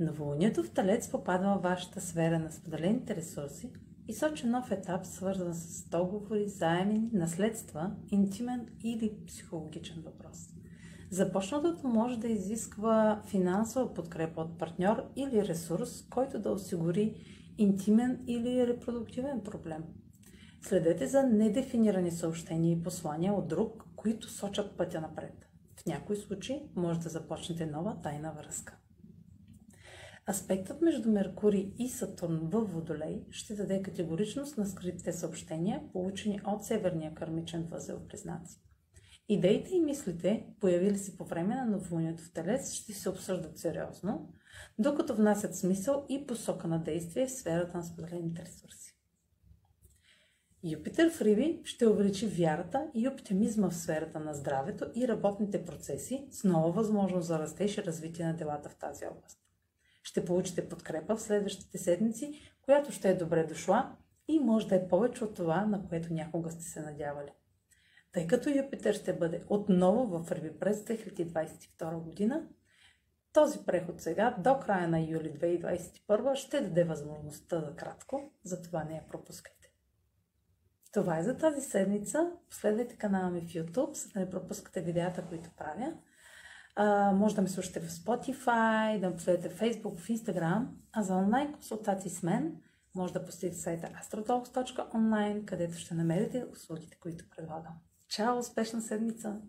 Новолунието в Талец попада във вашата сфера на споделените ресурси и сочи нов етап, свързан с договори, заеми, наследства, интимен или психологичен въпрос. Започнатото може да изисква финансова подкрепа от партньор или ресурс, който да осигури интимен или репродуктивен проблем. Следете за недефинирани съобщения и послания от друг, които сочат пътя напред. В някои случаи може да започнете нова тайна връзка. Аспектът между Меркурий и Сатурн в Водолей ще даде категоричност на скритите съобщения, получени от Северния кармичен възел в Близнаци. Идеите и мислите, появили се по време на новолунието в Телес, ще се обсъждат сериозно, докато внасят смисъл и посока на действие в сферата на споделените ресурси. Юпитер в Риби ще увеличи вярата и оптимизма в сферата на здравето и работните процеси с нова възможност за растеж и развитие на делата в тази област. Ще получите подкрепа в следващите седмици, която ще е добре дошла и може да е повече от това, на което някога сте се надявали. Тъй като Юпитер ще бъде отново в Риби през 2022 година, този преход сега до края на юли 2021 ще даде възможността за кратко, затова не я пропускайте. Това е за тази седмица. Последвайте канала ми в YouTube, за да не пропускате видеята, които правя. А, може да ме слушате в Spotify, да ме последвате в Facebook, в Instagram, а за онлайн консултации с мен може да посетите сайта astrotalks.online, където ще намерите услугите, които предлагам. Чао! Успешна седмица!